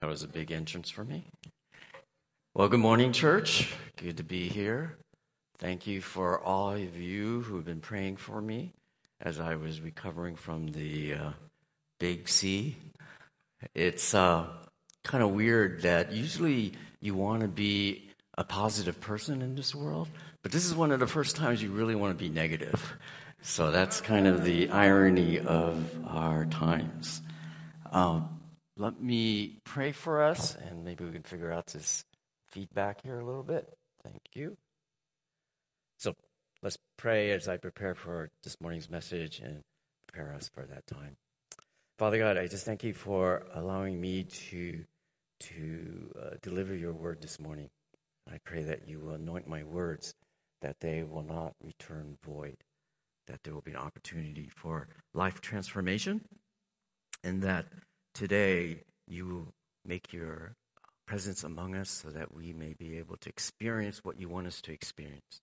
That was a big entrance for me. Well, good morning, church. Good to be here. Thank you for all of you who have been praying for me as I was recovering from the uh, big C. It's uh, kind of weird that usually you want to be a positive person in this world, but this is one of the first times you really want to be negative. So that's kind of the irony of our times. Um, let me pray for us, and maybe we can figure out this feedback here a little bit. Thank you. So let's pray as I prepare for this morning's message and prepare us for that time. Father God, I just thank you for allowing me to to uh, deliver your word this morning. I pray that you will anoint my words, that they will not return void, that there will be an opportunity for life transformation, and that Today, you make your presence among us so that we may be able to experience what you want us to experience.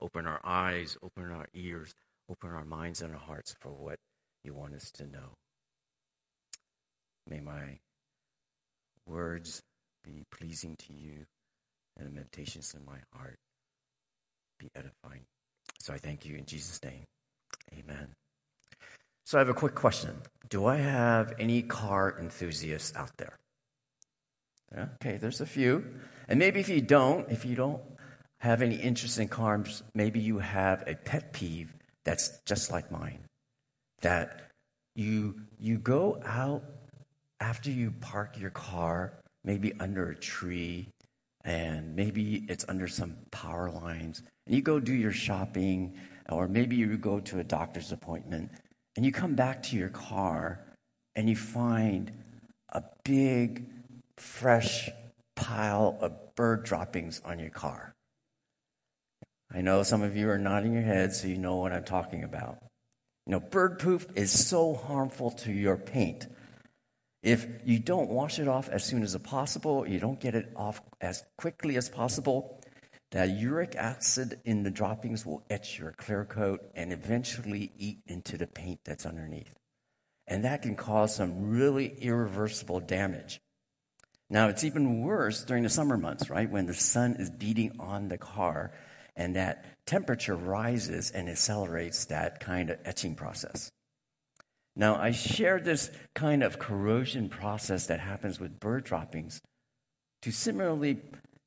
Open our eyes, open our ears, open our minds and our hearts for what you want us to know. May my words be pleasing to you and the meditations in my heart be edifying. So I thank you in Jesus' name. Amen. So I have a quick question. Do I have any car enthusiasts out there? Okay, there's a few. And maybe if you don't, if you don't have any interest in cars, maybe you have a pet peeve that's just like mine. That you you go out after you park your car, maybe under a tree, and maybe it's under some power lines, and you go do your shopping, or maybe you go to a doctor's appointment, and you come back to your car and you find a big, fresh pile of bird droppings on your car. I know some of you are nodding your heads, so you know what I'm talking about. You know, bird poop is so harmful to your paint. If you don't wash it off as soon as possible, you don't get it off as quickly as possible, that uric acid in the droppings will etch your clear coat and eventually eat into the paint that's underneath. And that can cause some really irreversible damage. Now, it's even worse during the summer months, right? When the sun is beating on the car and that temperature rises and accelerates that kind of etching process. Now, I share this kind of corrosion process that happens with bird droppings to similarly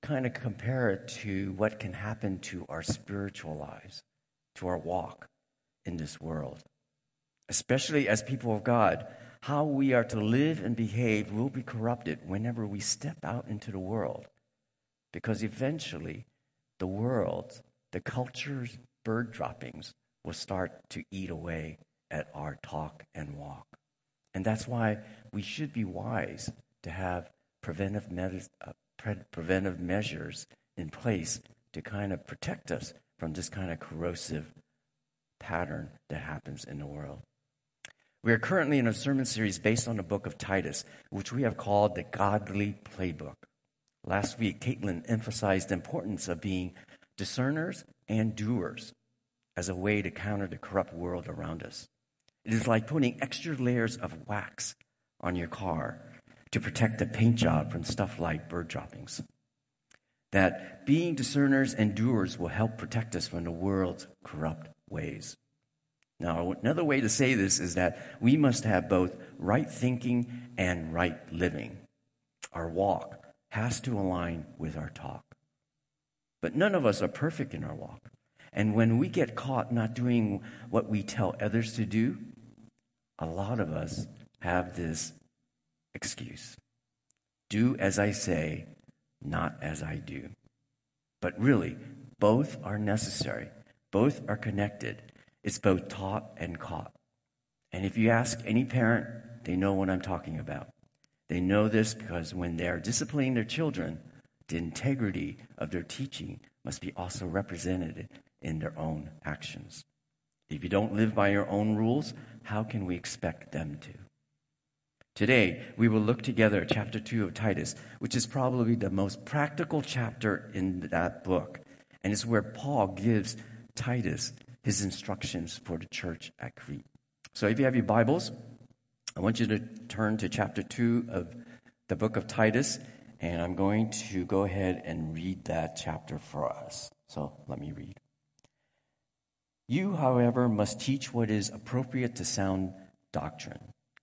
kind of compare it to what can happen to our spiritual lives, to our walk in this world. Especially as people of God, how we are to live and behave will be corrupted whenever we step out into the world. Because eventually, the world, the culture's bird droppings, will start to eat away at our talk and walk. And that's why we should be wise to have preventive medicine, uh, pre- preventive measures in place to kind of protect us from this kind of corrosive pattern that happens in the world. We are currently in a sermon series based on the book of Titus, which we have called the Godly Playbook. Last week, Caitlin emphasized the importance of being discerners and doers as a way to counter the corrupt world around us. It is like putting extra layers of wax on your car to protect the paint job from stuff like bird droppings. That being discerners and doers will help protect us from the world's corrupt ways. Now, another way to say this is that we must have both right thinking and right living. Our walk has to align with our talk. But none of us are perfect in our walk. And when we get caught not doing what we tell others to do, a lot of us have this excuse. Do as I say, not as I do. But really, both are necessary, both are connected. It's both taught and caught. And if you ask any parent, they know what I'm talking about. They know this because when they're disciplining their children, the integrity of their teaching must be also represented in their own actions. If you don't live by your own rules, how can we expect them to? Today, we will look together at chapter 2 of Titus, which is probably the most practical chapter in that book. And it's where Paul gives Titus his instructions for the church at Crete. So if you have your Bibles, I want you to turn to chapter 2 of the book of Titus, and I'm going to go ahead and read that chapter for us. So let me read. You, however, must teach what is appropriate to sound doctrine.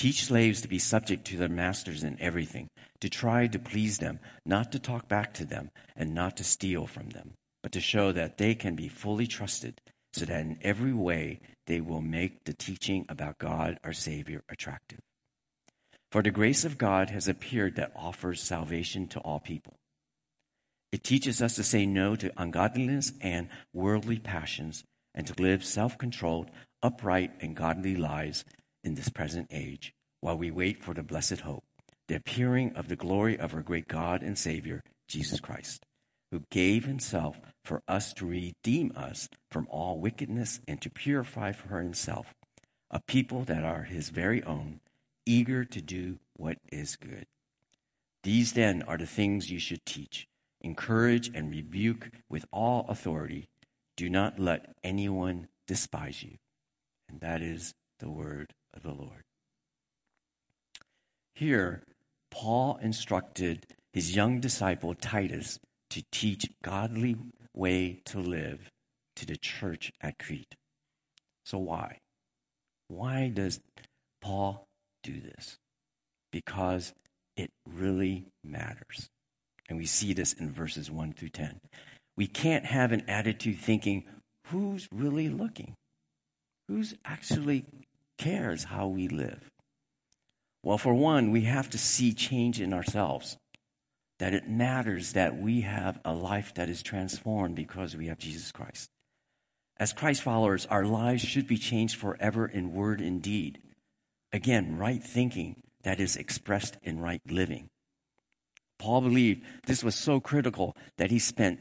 Teach slaves to be subject to their masters in everything, to try to please them, not to talk back to them, and not to steal from them, but to show that they can be fully trusted so that in every way they will make the teaching about God our Savior attractive. For the grace of God has appeared that offers salvation to all people. It teaches us to say no to ungodliness and worldly passions and to live self controlled, upright, and godly lives in this present age while we wait for the blessed hope, the appearing of the glory of our great God and Savior, Jesus Christ who gave himself for us to redeem us from all wickedness and to purify for himself a people that are his very own, eager to do what is good. These then are the things you should teach, encourage, and rebuke with all authority. Do not let anyone despise you. And that is the word of the Lord. Here, Paul instructed his young disciple Titus to teach godly way to live to the church at Crete. So why? Why does Paul do this? Because it really matters. And we see this in verses 1 through 10. We can't have an attitude thinking, who's really looking? Who's actually cares how we live? Well, for one, we have to see change in ourselves that it matters that we have a life that is transformed because we have Jesus Christ. As Christ followers, our lives should be changed forever in word and deed. Again, right thinking that is expressed in right living. Paul believed this was so critical that he spent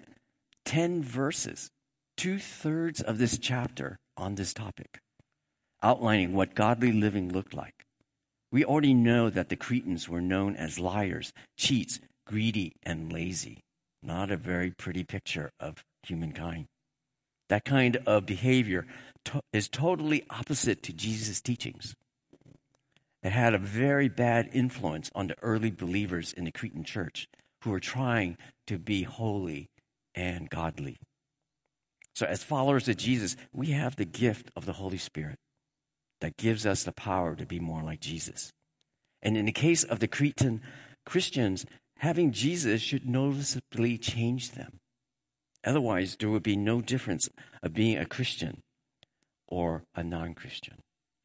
10 verses, two thirds of this chapter, on this topic, outlining what godly living looked like. We already know that the Cretans were known as liars, cheats, greedy, and lazy. Not a very pretty picture of humankind. That kind of behavior to- is totally opposite to Jesus' teachings. It had a very bad influence on the early believers in the Cretan church who were trying to be holy and godly. So, as followers of Jesus, we have the gift of the Holy Spirit that gives us the power to be more like Jesus. And in the case of the Cretan Christians, having Jesus should noticeably change them. Otherwise, there would be no difference of being a Christian or a non Christian.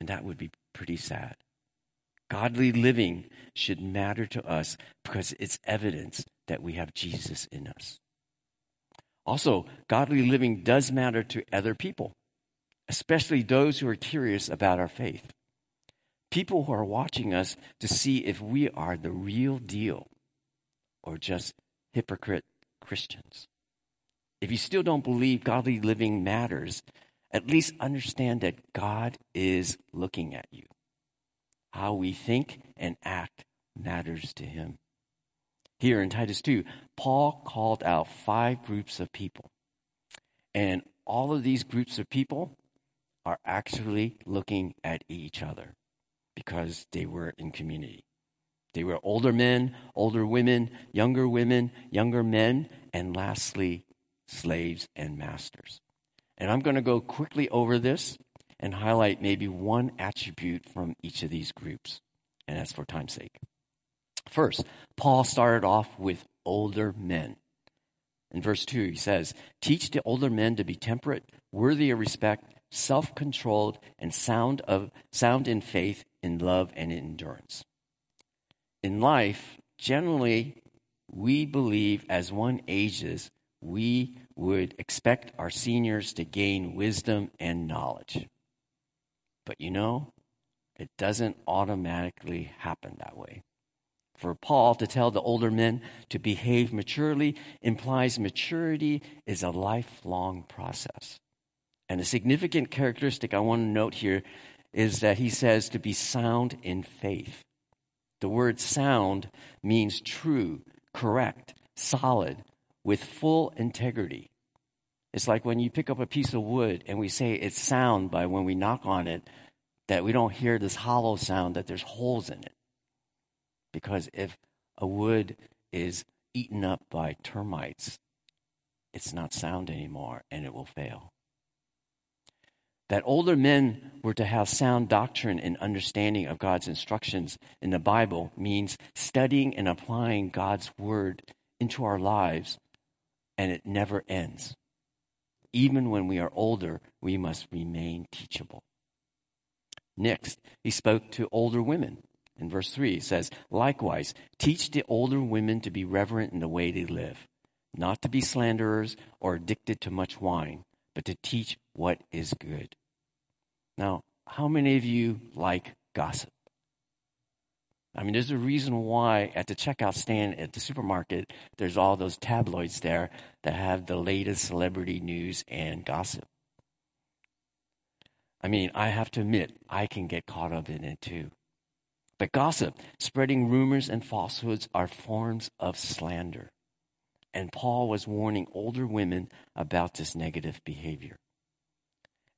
And that would be pretty sad. Godly living should matter to us because it's evidence that we have Jesus in us. Also, godly living does matter to other people, especially those who are curious about our faith. People who are watching us to see if we are the real deal or just hypocrite Christians. If you still don't believe godly living matters, at least understand that God is looking at you. How we think and act matters to him. Here in Titus 2, Paul called out five groups of people. And all of these groups of people are actually looking at each other because they were in community. They were older men, older women, younger women, younger men, and lastly, slaves and masters. And I'm going to go quickly over this and highlight maybe one attribute from each of these groups. And that's for time's sake. First, Paul started off with older men. In verse 2, he says, Teach the older men to be temperate, worthy of respect, self controlled, and sound, of, sound in faith, in love, and in endurance. In life, generally, we believe as one ages, we would expect our seniors to gain wisdom and knowledge. But you know, it doesn't automatically happen that way. For Paul to tell the older men to behave maturely implies maturity is a lifelong process. And a significant characteristic I want to note here is that he says to be sound in faith. The word sound means true, correct, solid, with full integrity. It's like when you pick up a piece of wood and we say it's sound by when we knock on it, that we don't hear this hollow sound, that there's holes in it. Because if a wood is eaten up by termites, it's not sound anymore and it will fail. That older men were to have sound doctrine and understanding of God's instructions in the Bible means studying and applying God's word into our lives, and it never ends. Even when we are older, we must remain teachable. Next, he spoke to older women. In verse 3, he says, Likewise, teach the older women to be reverent in the way they live, not to be slanderers or addicted to much wine, but to teach what is good. Now, how many of you like gossip? I mean, there's a reason why at the checkout stand at the supermarket, there's all those tabloids there that have the latest celebrity news and gossip. I mean, I have to admit, I can get caught up in it too. But gossip, spreading rumors and falsehoods are forms of slander. And Paul was warning older women about this negative behavior.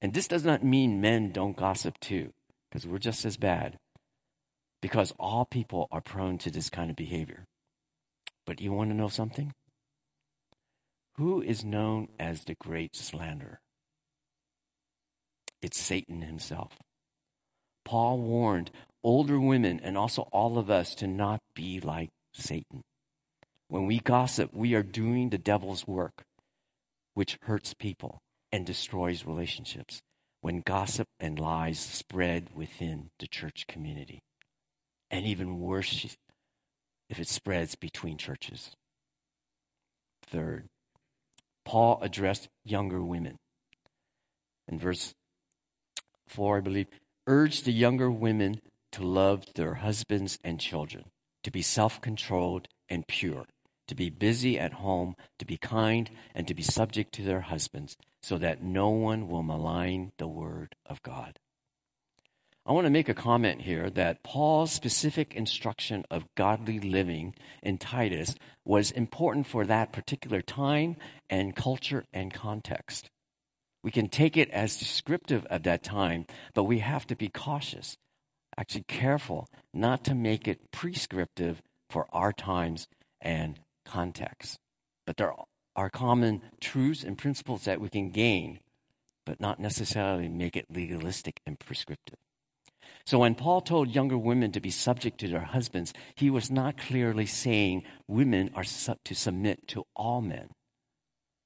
And this does not mean men don't gossip too, because we're just as bad. Because all people are prone to this kind of behavior. But you want to know something? Who is known as the great slanderer? It's Satan himself. Paul warned older women and also all of us to not be like Satan. When we gossip, we are doing the devil's work, which hurts people and destroys relationships. When gossip and lies spread within the church community. And even worse if it spreads between churches. Third, Paul addressed younger women. In verse 4, I believe, urge the younger women to love their husbands and children, to be self controlled and pure, to be busy at home, to be kind, and to be subject to their husbands, so that no one will malign the word of God. I want to make a comment here that Paul's specific instruction of godly living in Titus was important for that particular time and culture and context. We can take it as descriptive of that time, but we have to be cautious, actually careful, not to make it prescriptive for our times and context. But there are common truths and principles that we can gain, but not necessarily make it legalistic and prescriptive. So when Paul told younger women to be subject to their husbands, he was not clearly saying women are to submit to all men.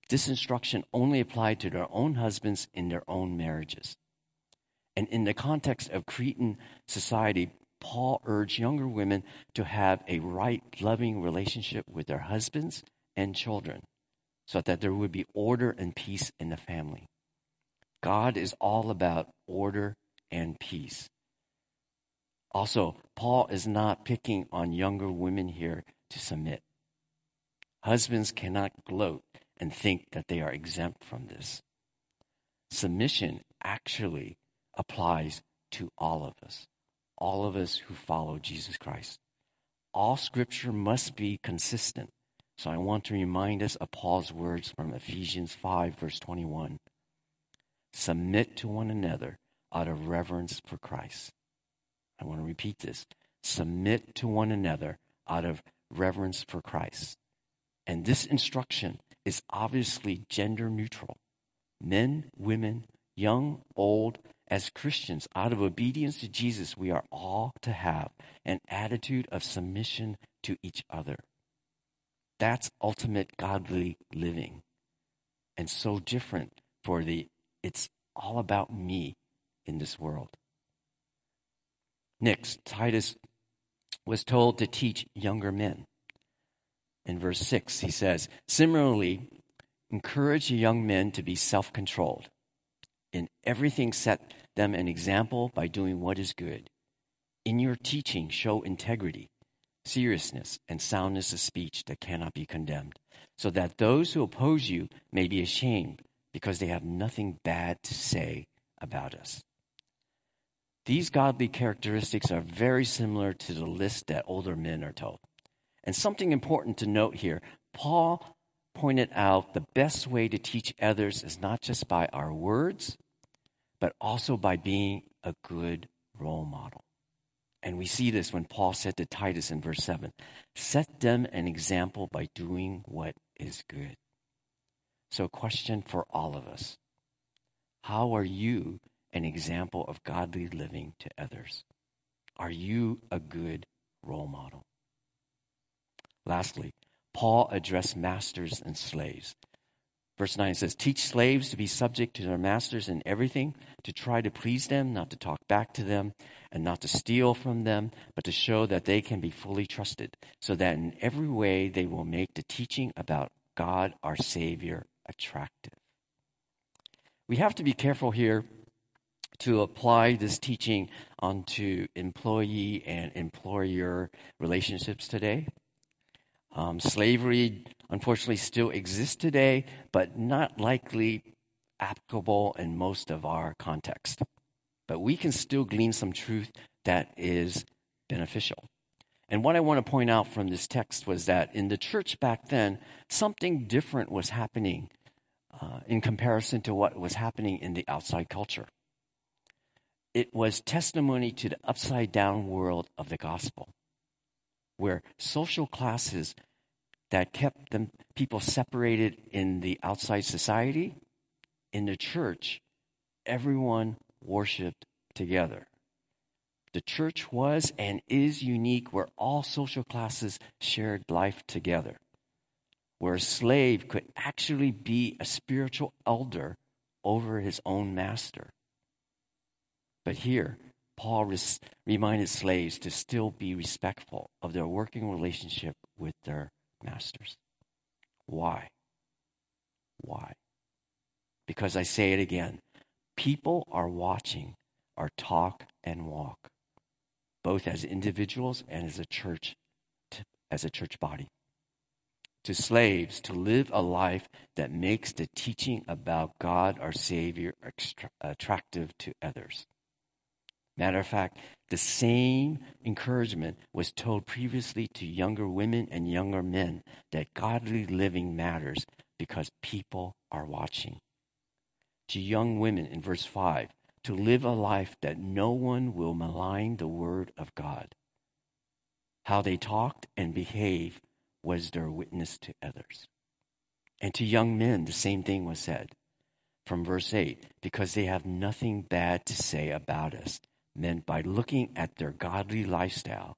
This instruction only applied to their own husbands in their own marriages. And in the context of Cretan society, Paul urged younger women to have a right, loving relationship with their husbands and children so that there would be order and peace in the family. God is all about order and peace. Also, Paul is not picking on younger women here to submit. Husbands cannot gloat and think that they are exempt from this. Submission actually applies to all of us, all of us who follow Jesus Christ. All scripture must be consistent. So I want to remind us of Paul's words from Ephesians 5, verse 21. Submit to one another out of reverence for Christ. I want to repeat this. Submit to one another out of reverence for Christ. And this instruction is obviously gender neutral. Men, women, young, old, as Christians, out of obedience to Jesus, we are all to have an attitude of submission to each other. That's ultimate godly living. And so different for the It's all about me in this world. Next, Titus was told to teach younger men. In verse 6, he says, Similarly, encourage young men to be self controlled. In everything, set them an example by doing what is good. In your teaching, show integrity, seriousness, and soundness of speech that cannot be condemned, so that those who oppose you may be ashamed because they have nothing bad to say about us. These godly characteristics are very similar to the list that older men are told. And something important to note here Paul pointed out the best way to teach others is not just by our words, but also by being a good role model. And we see this when Paul said to Titus in verse 7 set them an example by doing what is good. So, question for all of us How are you an example of godly living to others? Are you a good role model? Lastly, Paul addressed masters and slaves. Verse 9 says, Teach slaves to be subject to their masters in everything, to try to please them, not to talk back to them, and not to steal from them, but to show that they can be fully trusted, so that in every way they will make the teaching about God our Savior attractive. We have to be careful here to apply this teaching onto employee and employer relationships today. Um, slavery, unfortunately, still exists today, but not likely applicable in most of our context. But we can still glean some truth that is beneficial. And what I want to point out from this text was that in the church back then, something different was happening uh, in comparison to what was happening in the outside culture. It was testimony to the upside down world of the gospel where social classes that kept them people separated in the outside society in the church everyone worshiped together. The church was and is unique where all social classes shared life together where a slave could actually be a spiritual elder over his own master. But here Paul res- reminded slaves to still be respectful of their working relationship with their masters. Why? Why? Because I say it again people are watching our talk and walk, both as individuals and as a church, as a church body. To slaves, to live a life that makes the teaching about God, our Savior, extra- attractive to others. Matter of fact, the same encouragement was told previously to younger women and younger men that godly living matters because people are watching. To young women in verse 5, to live a life that no one will malign the word of God. How they talked and behaved was their witness to others. And to young men, the same thing was said from verse 8 because they have nothing bad to say about us meant by looking at their godly lifestyle,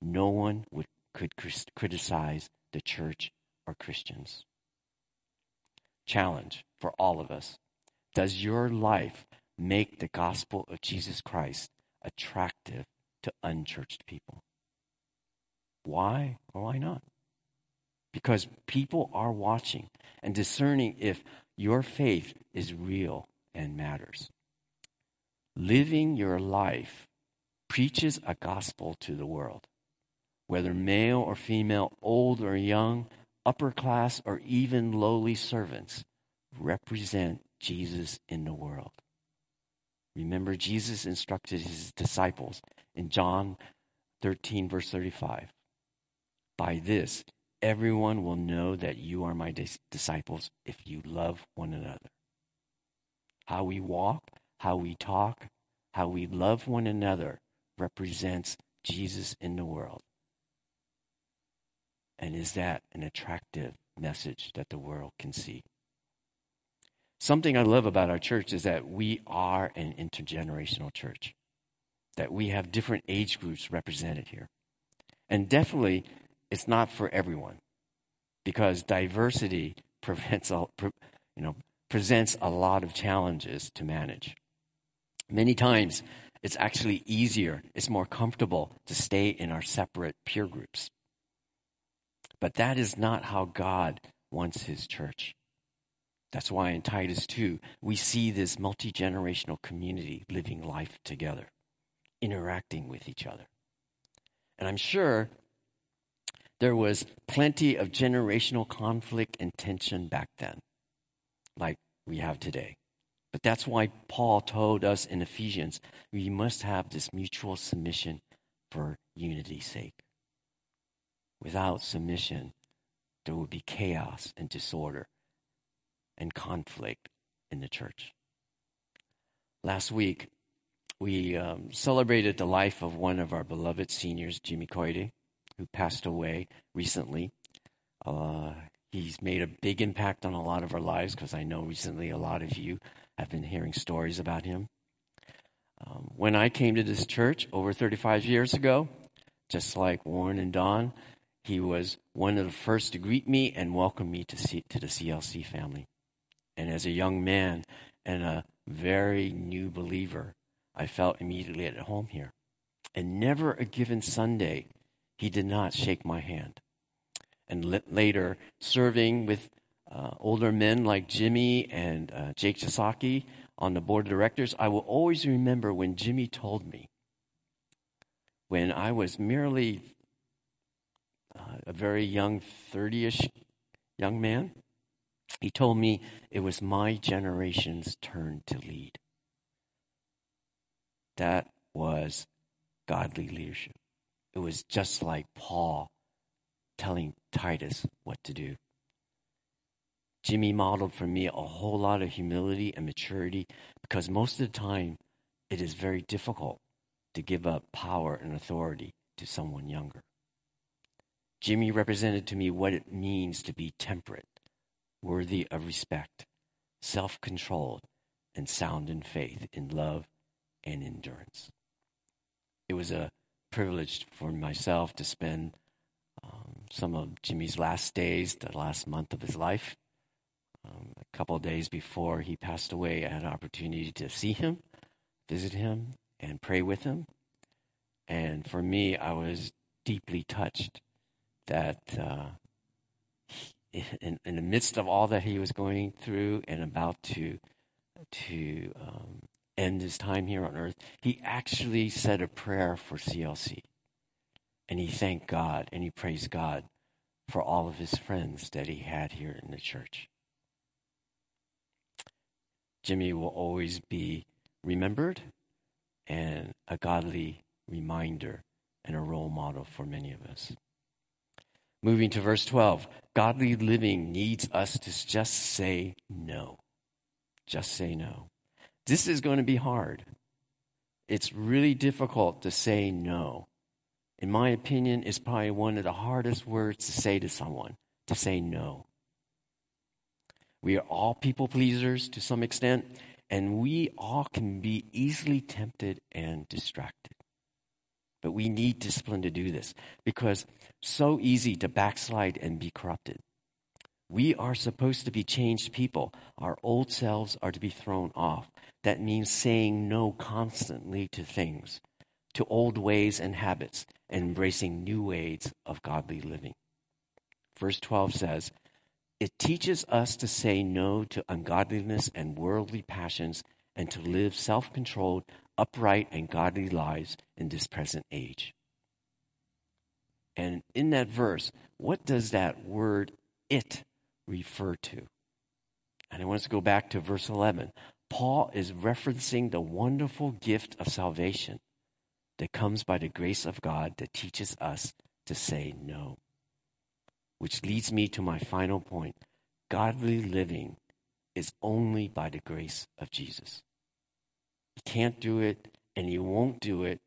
no one would, could criticize the church or Christians. Challenge for all of us Does your life make the gospel of Jesus Christ attractive to unchurched people? Why or why not? Because people are watching and discerning if your faith is real and matters living your life preaches a gospel to the world, whether male or female, old or young, upper class or even lowly servants, represent Jesus in the world. Remember, Jesus instructed his disciples in John 13, verse 35. By this, everyone will know that you are my dis- disciples if you love one another. How we walk, how we talk, how we love one another represents Jesus in the world. And is that an attractive message that the world can see? Something I love about our church is that we are an intergenerational church, that we have different age groups represented here. And definitely, it's not for everyone because diversity prevents all, you know, presents a lot of challenges to manage. Many times, it's actually easier, it's more comfortable to stay in our separate peer groups. But that is not how God wants his church. That's why in Titus 2, we see this multi generational community living life together, interacting with each other. And I'm sure there was plenty of generational conflict and tension back then, like we have today. But that's why Paul told us in Ephesians we must have this mutual submission for unity's sake. Without submission, there will be chaos and disorder and conflict in the church. Last week, we um, celebrated the life of one of our beloved seniors, Jimmy Coide, who passed away recently. Uh, he's made a big impact on a lot of our lives because I know recently a lot of you have been hearing stories about him. Um, when I came to this church over 35 years ago, just like Warren and Don, he was one of the first to greet me and welcome me to, to the CLC family. And as a young man and a very new believer, I felt immediately at home here. And never a given Sunday, he did not shake my hand. And later, serving with uh, older men like Jimmy and uh, Jake Chisaki on the board of directors, I will always remember when Jimmy told me, when I was merely uh, a very young, 30 ish young man, he told me it was my generation's turn to lead. That was godly leadership. It was just like Paul telling Titus what to do. Jimmy modeled for me a whole lot of humility and maturity because most of the time it is very difficult to give up power and authority to someone younger. Jimmy represented to me what it means to be temperate, worthy of respect, self controlled, and sound in faith, in love, and endurance. It was a privilege for myself to spend um, some of Jimmy's last days, the last month of his life. Um, a couple of days before he passed away, I had an opportunity to see him, visit him, and pray with him. And for me, I was deeply touched that uh, in, in, the midst of all that he was going through and about to to um, end his time here on earth, he actually said a prayer for CLC. And he thanked God and he praised God for all of his friends that he had here in the church. Jimmy will always be remembered and a godly reminder and a role model for many of us. Moving to verse 12, godly living needs us to just say no. Just say no. This is going to be hard. It's really difficult to say no. In my opinion, it's probably one of the hardest words to say to someone to say no. We are all people pleasers to some extent, and we all can be easily tempted and distracted. But we need discipline to do this because so easy to backslide and be corrupted. We are supposed to be changed people. Our old selves are to be thrown off. That means saying no constantly to things, to old ways and habits, and embracing new ways of godly living. Verse 12 says, It teaches us to say no to ungodliness and worldly passions and to live self controlled, upright, and godly lives in this present age. And in that verse, what does that word it refer to? And I want us to go back to verse 11. Paul is referencing the wonderful gift of salvation that comes by the grace of God that teaches us to say no. Which leads me to my final point godly living is only by the grace of Jesus. You can't do it, and you won't do it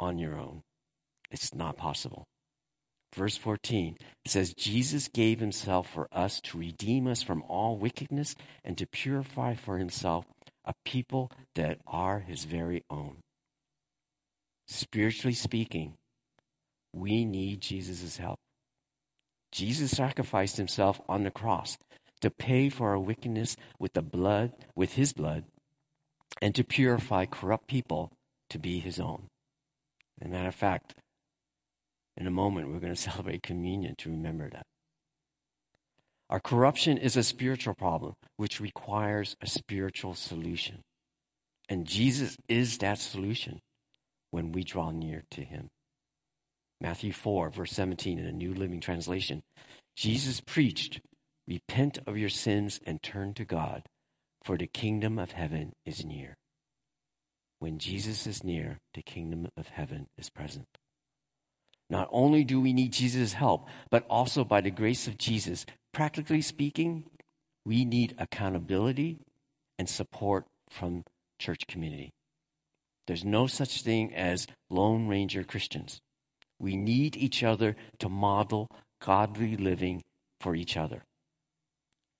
on your own. It's not possible. Verse 14 says, Jesus gave himself for us to redeem us from all wickedness and to purify for himself a people that are his very own. Spiritually speaking, we need Jesus' help. Jesus sacrificed himself on the cross to pay for our wickedness with the blood, with his blood, and to purify corrupt people to be his own. As a matter of fact, in a moment, we're going to celebrate communion to remember that. Our corruption is a spiritual problem which requires a spiritual solution. And Jesus is that solution when we draw near to him. Matthew 4, verse 17 in a New Living Translation. Jesus preached, Repent of your sins and turn to God, for the kingdom of heaven is near. When Jesus is near, the kingdom of heaven is present. Not only do we need Jesus' help, but also by the grace of Jesus, practically speaking, we need accountability and support from church community. There's no such thing as Lone Ranger Christians. We need each other to model godly living for each other.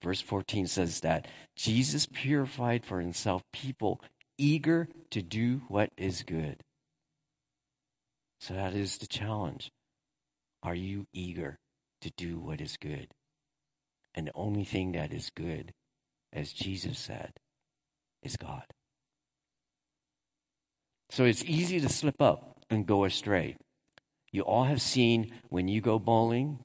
Verse 14 says that Jesus purified for himself people eager to do what is good. So that is the challenge. Are you eager to do what is good? And the only thing that is good, as Jesus said, is God. So it's easy to slip up and go astray. You all have seen when you go bowling,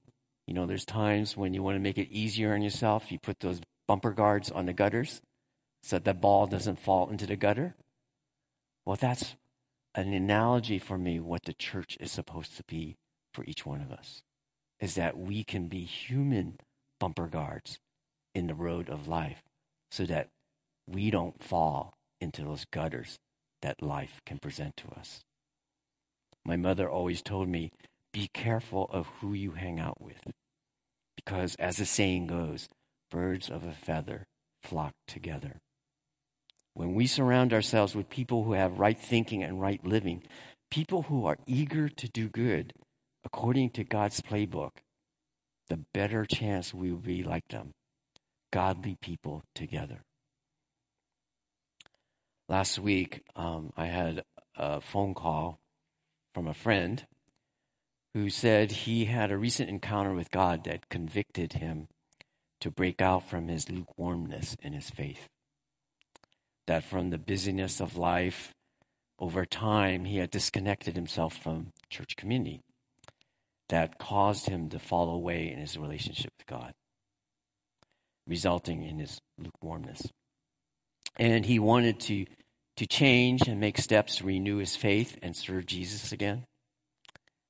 you know, there's times when you want to make it easier on yourself, you put those bumper guards on the gutters so that the ball doesn't fall into the gutter. Well, that's an analogy for me what the church is supposed to be for each one of us is that we can be human bumper guards in the road of life so that we don't fall into those gutters that life can present to us. My mother always told me, be careful of who you hang out with. Because as the saying goes, birds of a feather flock together. When we surround ourselves with people who have right thinking and right living, people who are eager to do good according to God's playbook, the better chance we will be like them. Godly people together. Last week, um, I had a phone call from a friend who said he had a recent encounter with God that convicted him to break out from his lukewarmness in his faith that from the busyness of life, over time, he had disconnected himself from church community that caused him to fall away in his relationship with God, resulting in his lukewarmness. And he wanted to, to change and make steps to renew his faith and serve Jesus again.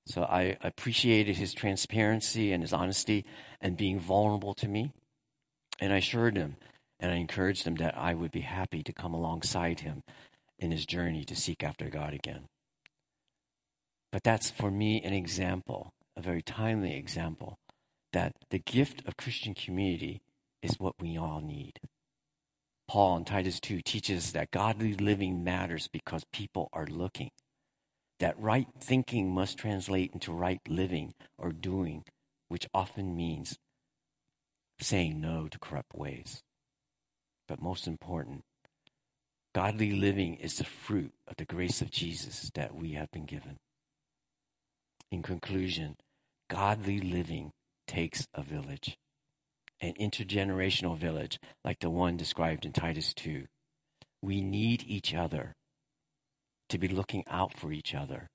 So I appreciated his transparency and his honesty and being vulnerable to me. And I assured him and I encouraged him that I would be happy to come alongside him in his journey to seek after God again. But that's for me an example, a very timely example, that the gift of Christian community is what we all need. Paul in Titus 2 teaches that godly living matters because people are looking. That right thinking must translate into right living or doing, which often means saying no to corrupt ways but most important, godly living is the fruit of the grace of Jesus that we have been given. In conclusion, godly living takes a village, an intergenerational village like the one described in Titus 2. We need each other to be looking out for each other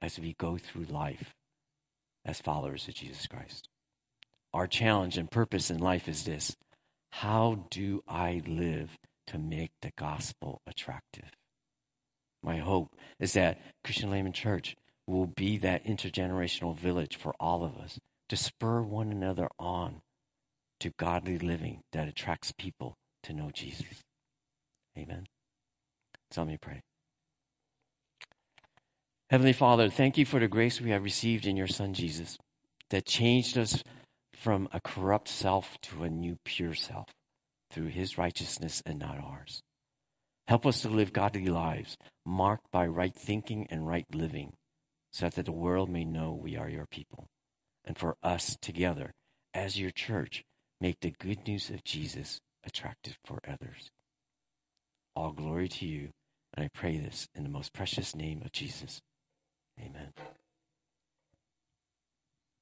as we go through life as followers of Jesus Christ. Our challenge and purpose in life is this how do I live to make the gospel attractive? My hope is that Christian Layman Church will be that intergenerational village for all of us to spur one another on to godly living that attracts people to know Jesus. Amen. So let me pray. Heavenly Father, thank you for the grace we have received in your Son Jesus that changed us from a corrupt self to a new pure self through his righteousness and not ours. Help us to live godly lives marked by right thinking and right living so that the world may know we are your people. And for us together, as your church, make the good news of Jesus attractive for others. All glory to you, and I pray this in the most precious name of Jesus. Amen.